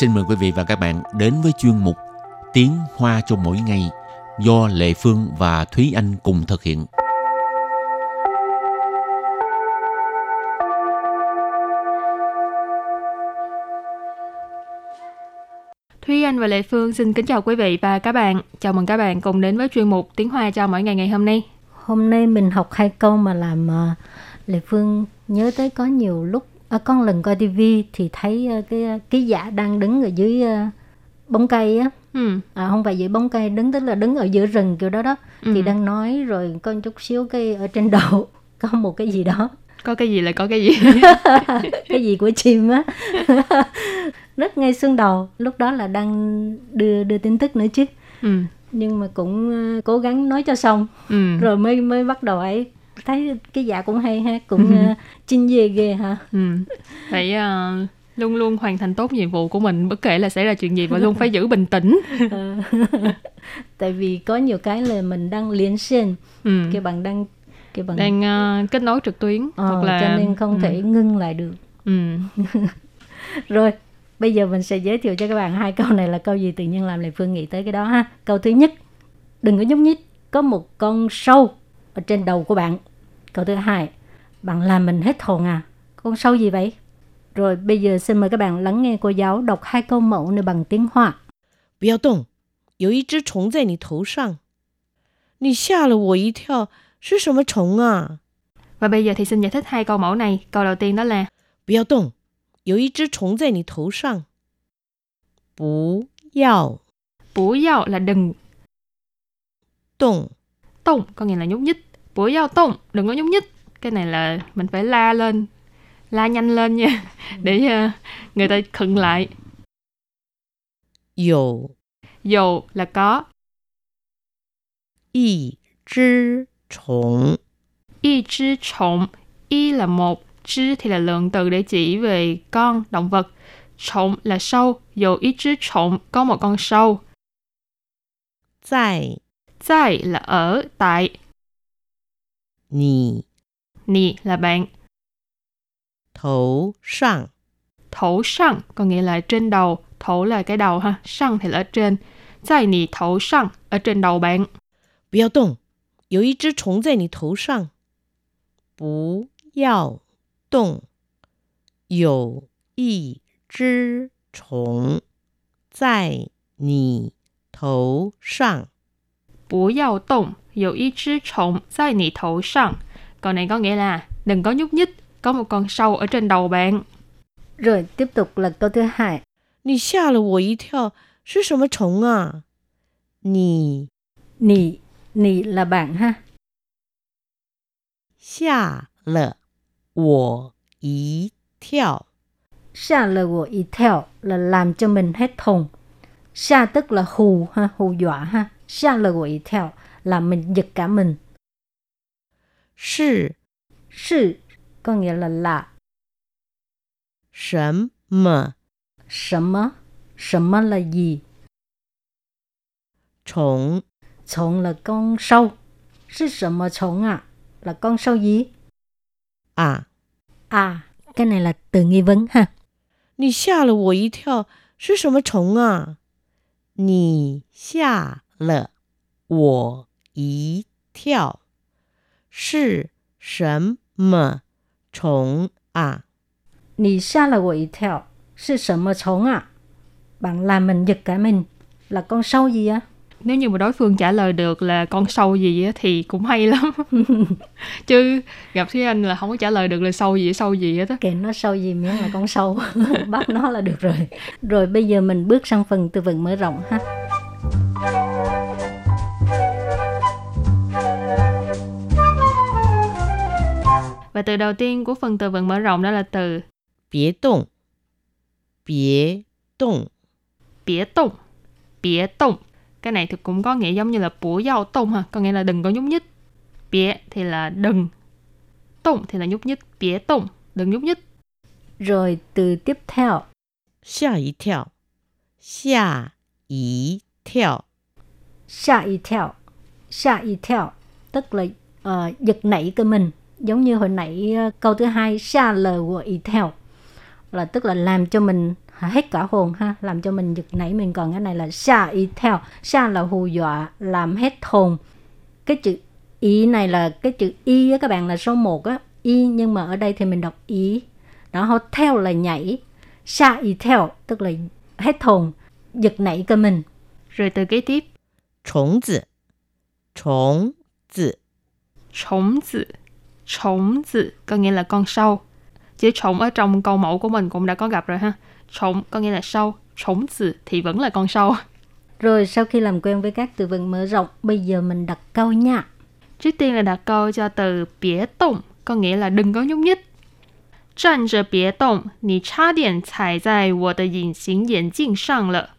xin mời quý vị và các bạn đến với chuyên mục Tiếng Hoa cho mỗi ngày do Lệ Phương và Thúy Anh cùng thực hiện. Thúy Anh và Lệ Phương xin kính chào quý vị và các bạn. Chào mừng các bạn cùng đến với chuyên mục Tiếng Hoa cho mỗi ngày ngày hôm nay. Hôm nay mình học hai câu mà làm uh, Lệ Phương nhớ tới có nhiều lúc à, con lần coi tivi thì thấy uh, cái cái giả đang đứng ở dưới uh, bóng cây á. Ừ. À, không phải dưới bóng cây đứng tức là đứng ở giữa rừng kiểu đó đó Ừ. thì đang nói rồi có chút xíu cái ở trên đầu có một cái gì đó Có cái gì là có cái gì. cái gì của chim á rất ngay xương đầu lúc đó là đang đưa đưa tin tức nữa chứ ừ. nhưng mà cũng ờ, cố gắng nói cho xong Ừ. rồi mới mới bắt đầu ấy thấy cái dạ cũng hay ha cũng uh, chinh dê ghê ha Ừ. Phải ờ, luôn luôn hoàn thành tốt nhiệm vụ của mình bất kể là xảy ra chuyện gì và luôn phải giữ bình tĩnh. Ờ. tại vì có nhiều cái là mình đang liên xuyên Ừ. cái bạn đang cái bạn Đang ờ, kết nối trực tuyến Ờ, hoặc là cho nên không ừ. thể ngưng lại được Ừ. rồi bây giờ mình sẽ giới thiệu cho các bạn hai câu này là câu gì tự nhiên làm lại phương nghĩ tới cái đó ha câu thứ nhất đừng có nhúc nhích có một con sâu ở trên đầu của bạn câu thứ hai bạn làm mình hết hồn à con sâu gì vậy rồi bây giờ xin mời các bạn lắng nghe cô giáo đọc hai câu mẫu này bằng tiếng hoa 不要动，有一只虫在你头上。你吓了我一跳，是什么虫啊？ Và bây giờ thì xin giải thích hai câu mẫu này. Câu đầu tiên đó là 不要动，有一只虫在你头上。不要 bú yao là đừng 动， tông có nghĩa là nhúc nhích. búa giao tụng đừng có nhúc nhích. Cái này là mình phải la lên la nhanh lên nha ừ. để ờ, người ta khựng lại. Dầu. Dầu là có. Y chứ chủng. Y chứ chủng y là một chứ thì là lượng từ để chỉ về con động vật. Chủng là sâu dầu y chứ chủng có một con sâu. Tại tại là ở tại 你 Nì là bạn. 头上。 Thổ săng có nghĩa là trên đầu. Thổ là cái đầu ha. Săng thì là ở trên. Tại nì thổ săng ở trên đầu bạn. 不要动，有一只虫在你头上。不要动，有一只虫在你头上。 bố giao tổng, dầu y chứ trống tại nỉ thấu sẵn. Câu này có nghĩa là đừng có nhúc nhích, có một con sâu ở trên đầu bạn. Rồi tiếp tục là câu thứ hai. Nì là bạn ha. Xa là làm cho mình hết thùng. Xa tức là hù ha, hù dọa ha. Xa là của ý theo là mình giật cả mình. 是 Sự có nghĩa là là 什么 sầm mơ. Sầm mơ là gì? 虫？ Trộn là con sâu. Sự sầm mơ trộn à? Là con sâu gì? 啊！ À, cái này là từ nghi vấn ha. 你吓了我一跳，是什么虫啊？你吓 了我一跳，是什么虫啊？ Nì xa là của ý theo. Sự sầm mơ trộn à? Bạn làm mình giật cả mình. Là con sâu gì á? Nếu như mà đối phương trả lời được là con sâu gì á, thì cũng hay lắm. Chứ gặp Thúy Anh là không có trả lời được là sâu gì sâu gì hết á. kệ nó sâu gì miễn là con sâu bắt nó là được rồi rồi bây giờ mình bước sang phần từ vựng mở rộng ha Và từ đầu tiên của phần từ vựng mở rộng đó là từ. Bế động Bế động Bế động Bế động Cái này thì cũng có nghĩa giống như là bổ giao tông ha. Có nghĩa là đừng có nhúc nhích. Bế thì là đừng. Động thì là nhúc nhích. Bế động Đừng nhúc nhích. Rồi từ tiếp theo. Xa y theo Xa y theo Xa y theo Xa y theo Tức là uh, giật nảy cơ mình giống như hồi nãy ờ, câu thứ hai xa lời của y theo là tức là làm cho mình hết cả hồn ha làm cho mình giật nảy. Mình còn cái này là xa y theo xa là hù dọa làm hết hồn. Cái chữ ý này là cái chữ y á các bạn là số 1 á. Y nhưng mà ở đây thì mình đọc ý đó họ theo là nhảy. Xa y theo tức là hết hồn giật nảy cơ mình. Rồi từ kế tiếp. Chống tử. Chống tử. Chống tử trống tử có nghĩa là con sâu chữ trống ở trong câu mẫu của mình cũng đã có gặp rồi ha trống có nghĩa là sâu trống tử thì vẫn là con sâu rồi sau khi làm quen với các từ vựng mở rộng bây giờ mình đặt câu nha trước tiên là đặt câu cho từ bía động có nghĩa là đừng có nhúc nhích 站着别动，你差点踩在我的隐形眼镜上了。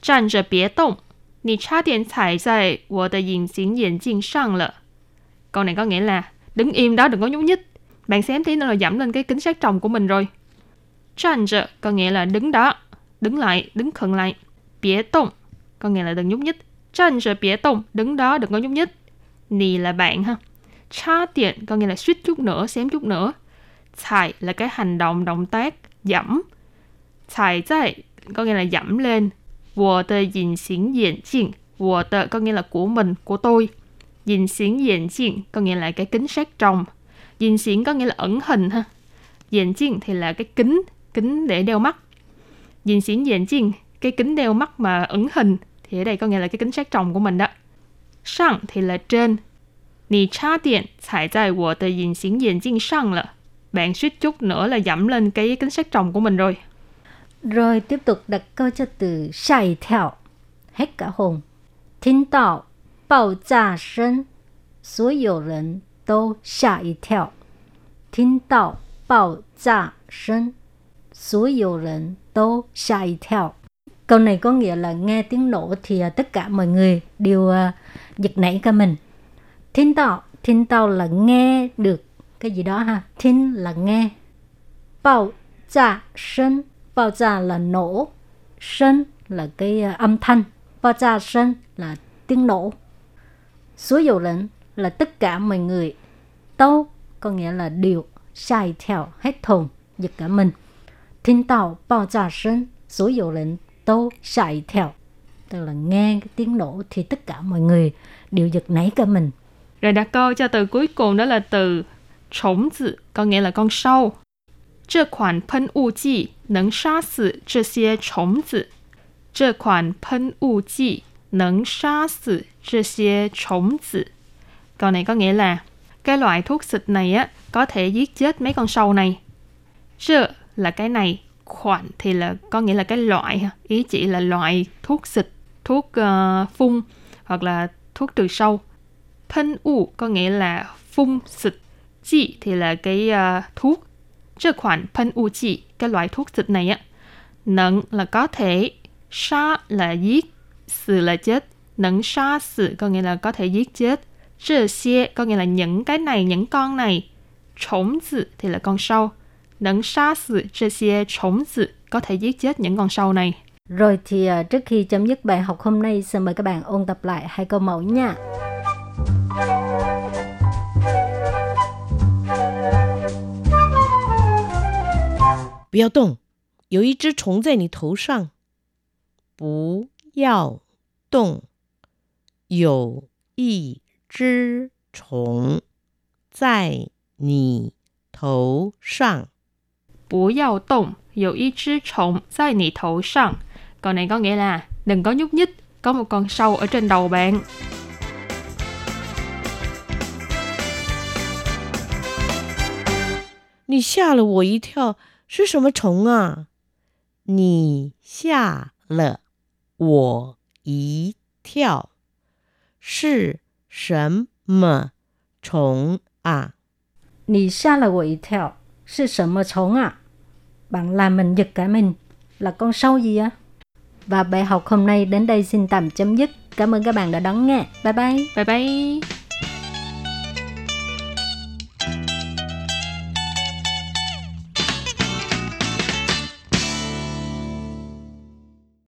站着别动，你差点踩在我的隐形眼镜上了。Câu này có nghĩa là Đứng im đó đừng có nhúc nhích. Bạn xém tí nữa là giảm lên cái kính sát trồng của mình rồi. Change có nghĩa là đứng đó. Đứng lại, đứng khẩn lại. Bịa tông có nghĩa là đừng nhúc nhích. Change bịa tông đứng đó đừng có nhúc nhích. Nì là bạn ha. Cha tiện có nghĩa là suýt chút nữa, xém chút nữa. Chạy là cái hành động, động tác, dẫm. Chạy chạy có nghĩa là dẫm lên. Wo de dình xỉn diện chỉnh. Wo de có nghĩa là của mình, của tôi. 隐形眼镜 có nghĩa là cái kính sát tròng. 隐形 có nghĩa là ẩn hình ha. 眼镜 thì là cái kính, kính để đeo mắt. 隐形眼镜 cái kính đeo mắt mà ẩn hình thì ở đây có nghĩa là cái kính sát tròng của mình đó. Sang thì là trên. 你差点踩在我的隐形眼镜上了。Bạn suýt chút nữa là dẫm lên cái kính sát tròng của mình rồi. rồi tiếp tục đặt câu cho từ xa ý theo hết cả hồn 听到 爆炸声所有人都吓一跳听到爆炸声所有人都吓一跳 câu này có nghĩa là nghe tiếng nổ thì à, tất cả mọi người đều à, giật nảy cả mình thiên tạo thiên tạo là nghe được cái gì đó ha thiên là nghe bao炸声bao炸là nổ sân là cái à, âm thanh bao炸sân là tiếng nổ số dầu lệnh là tất cả mọi người đâu có nghĩa là đều sai theo hết thùng giật cả mình thiên tạo bao炸声số dầu lệnh đâu sai theo tức là nghe cái tiếng nổ thì tất cả mọi người đều giật nảy cả mình Rồi đặt câu cho từ cuối cùng đó là từ trống tử, có nghĩa là con sâu. 这款喷雾剂能杀死这些虫子。这款喷雾剂 能杀死这些虫子。Câu này có nghĩa là cái loại thuốc xịt này á có thể giết chết mấy con sâu này. Chơ là cái này, khoản thì là có nghĩa là cái loại ha. Ý chỉ là loại thuốc xịt, thuốc ờ, phun hoặc là thuốc trừ sâu.喷u có nghĩa là phun xịt. Chi thì là cái ờ, thuốc. 这款喷雾剂 cái loại thuốc xịt này á, nẫn là có thể, sa là giết, sự là chết, nẫn sa sự có nghĩa là có thể giết chết. Trơ xie có nghĩa là những cái này, những con này. Trống tử thì là con sâu. Nẫn sa sự trơ xie trống tử có thể giết chết những con sâu này. rồi thì à, trước khi chấm dứt bài học hôm nay xin mời các bạn ôn tập lại hai câu mẫu nha 不要动，有一只虫在你头上。不要 动，有一只虫在你头上。不要动，有一只虫在你头上. Câu này có nghĩa là đừng có nhúc nhích, có một con sâu ở trên đầu bạn. 你吓了我 一跳，是什么虫啊？你吓了我一跳，是什么虫啊？ Nì xa là quỷ theo Sư sợ mơ trốn à Bạn làm mình giật cả mình Là con sâu gì á Và bài học hôm nay đến đây xin tạm chấm dứt Cảm ơn các bạn đã đón nghe Bye bye Bye bye!